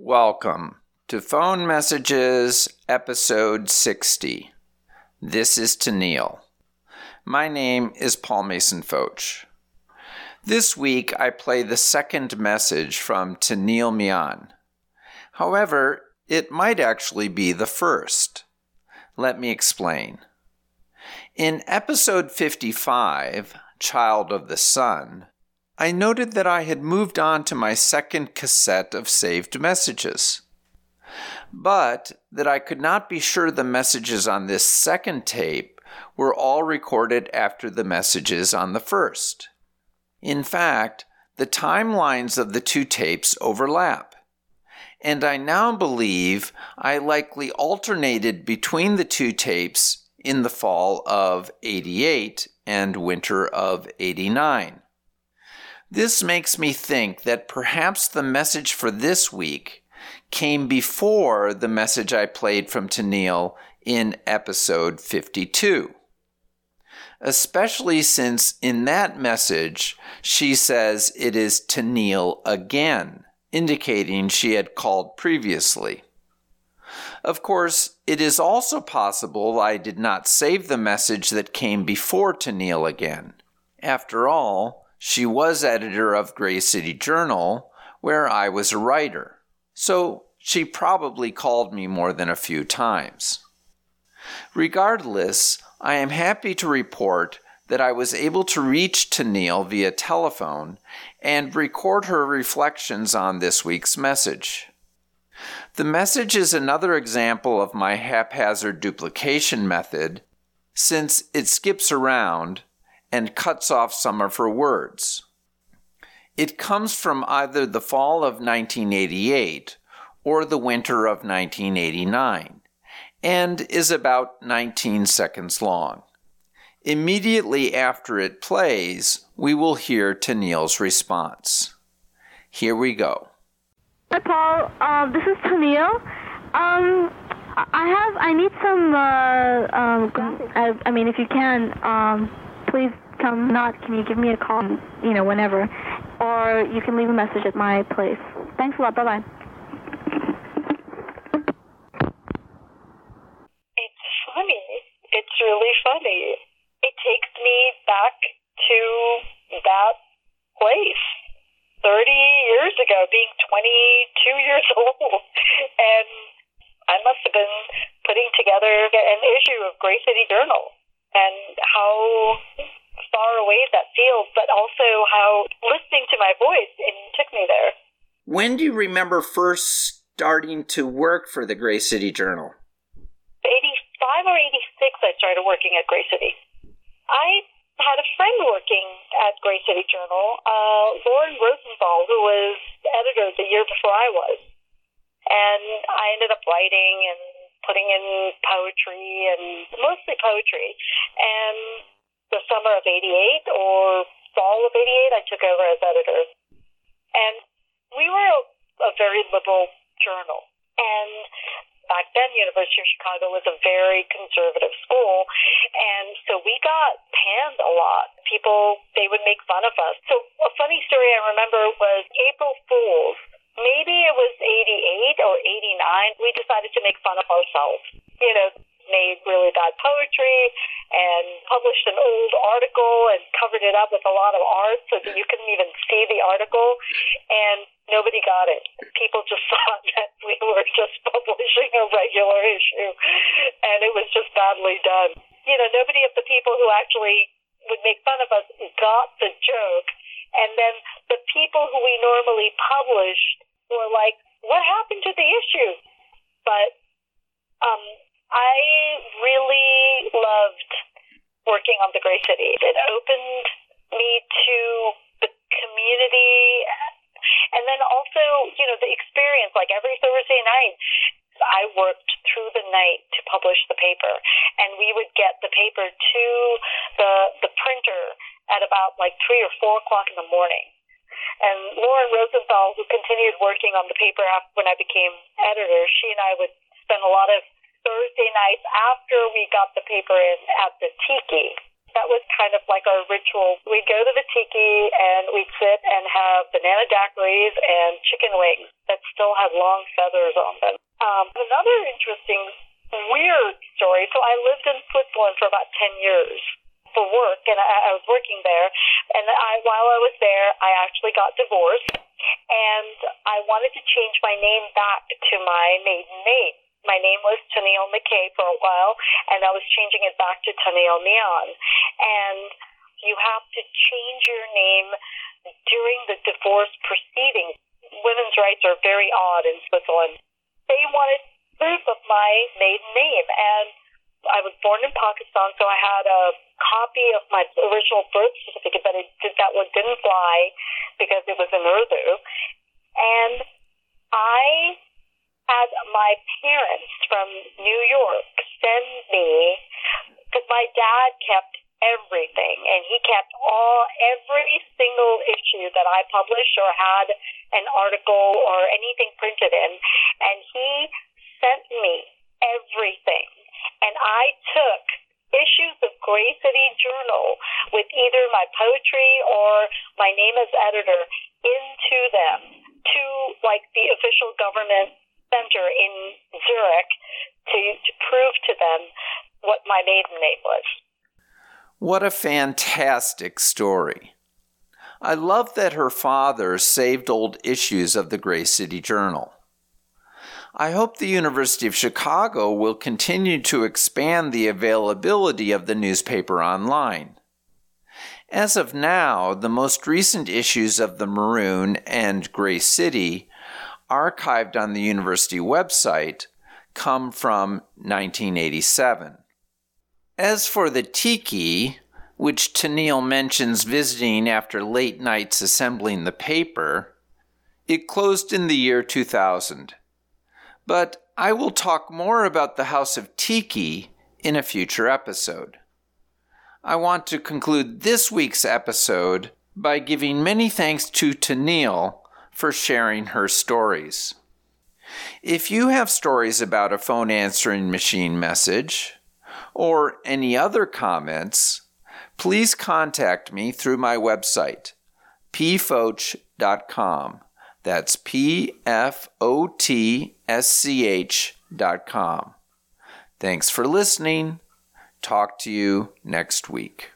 Welcome to Phone Messages, episode 60. This is Tennille. My name is Paul Mason Fotsch. This week I play the second message from Tennille Mian. However, it might actually be the first. Let me explain. In episode 55, Child of the Sun, I noted that I had moved on to my second cassette of saved messages, but that I could not be sure the messages on this second tape were all recorded after the messages on the first. In fact, the timelines of the two tapes overlap, and I now believe I likely alternated between the two tapes in the fall of 88 and winter of 89. This makes me think that perhaps the message for this week came before the message I played from Tennille in episode 52. Especially since in that message she says it is Tennille again, indicating she had called previously. Of course, it is also possible I did not save the message that came before Tennille again. After all, she was editor of Gray City Journal, where I was a writer, so she probably called me more than a few times. Regardless, I am happy to report that I was able to reach Tennille via telephone and record her reflections on this week's message. The message is another example of my haphazard duplication method, since it skips around and cuts off some of her words. It comes from either the fall of 1988 or the winter of 1989 and is about 19 seconds long. Immediately after it plays, we will hear Tennille's response. Here we go. Hi, Paul. Uh, this is Tennille. Um, I have. I need some. Uh, um, I, I mean, if you can, um, please come not, can you give me a call, you know, whenever. Or you can leave a message at my place. Thanks a lot. Bye bye. It's funny. It's really funny. It takes me back to that place 30 years ago, being 22 years old. And I must have been putting together an issue of Gray City Journal and how feels, but also how listening to my voice and took me there. When do you remember first starting to work for the Gray City Journal? 85 or 86, I started working at Gray City. I had a friend working at Gray City Journal, uh, Lauren Rosenthal, who was editor the year before I was. And I ended up writing and putting in poetry and mostly poetry. And the summer of 88 or fall of 88, I took over as editor. And we were a, a very liberal journal. And back then, University of Chicago was a very conservative school. And so we got panned a lot. People, they would make fun of us. So a funny story I remember was April Fool's maybe it was 88 or 89, we decided to make fun of ourselves. You know, made really bad poetry and published an old article and covered it up with a lot of art so that you couldn't even see the article. And nobody got it. People just thought that we were just publishing a regular issue. And it was just badly done. You know, nobody of the people who actually would make fun of us got the joke. And then the people who we normally published were like, what happened to the issue? But um, I really loved working on the Gray City. It opened me to the community and then also, you know, the experience, like every Thursday night, I worked through the night to publish the paper, and we would get the paper to the the printer at about like three or four o'clock in the morning. And Lauren Rosenthal, who continued working on the paper when I became editor, she and I would spend a lot of nights after we got the paper in at the Tiki. that was kind of like our ritual. We'd go to the tiki and we'd sit and have banana daiquiris and chicken wings that still had long feathers on them. Um, another interesting, weird story. So I lived in Switzerland for about 10 years for work, and I, I was working there. And I, while I was there, I actually got divorced, and I wanted to change my name back to my maiden name. My name was Tennille McKay for a while, and I was changing it back to Tennille Neon. And you have to change your name during the divorce proceedings. Women's rights are very odd in Switzerland. They wanted proof of my maiden name, and I was born in Pakistan, so I had a copy of my original birth certificate, but it did, that one didn't fly because it was in Urdu. And my parents from New York send me because my dad kept everything and he kept all every single issue that I published or had an article or anything printed in and he sent me everything. And I took issues of Gray City Journal with either my poetry or my name as editor into them to like the official government center in Zurich to, to prove to them what my maiden name was. What a fantastic story. I love that her father saved old issues of the Gray City Journal. I hope the University of Chicago will continue to expand the availability of the newspaper online. As of now, the most recent issues of the Maroon and Gray City, archived on the university website, come from 1987. As for the Tiki, which Tennille mentions visiting after late nights assembling the paper, it closed in the year 2000 but I will talk more about the House of Tiki in a future episode. I want to conclude this week's episode by giving many thanks to Tennille for sharing her stories. If you have stories about a phone answering machine message or any other comments, please contact me through my website, pfotsch.com. That's P F O T S C H dot com. Thanks for listening. Talk to you next week.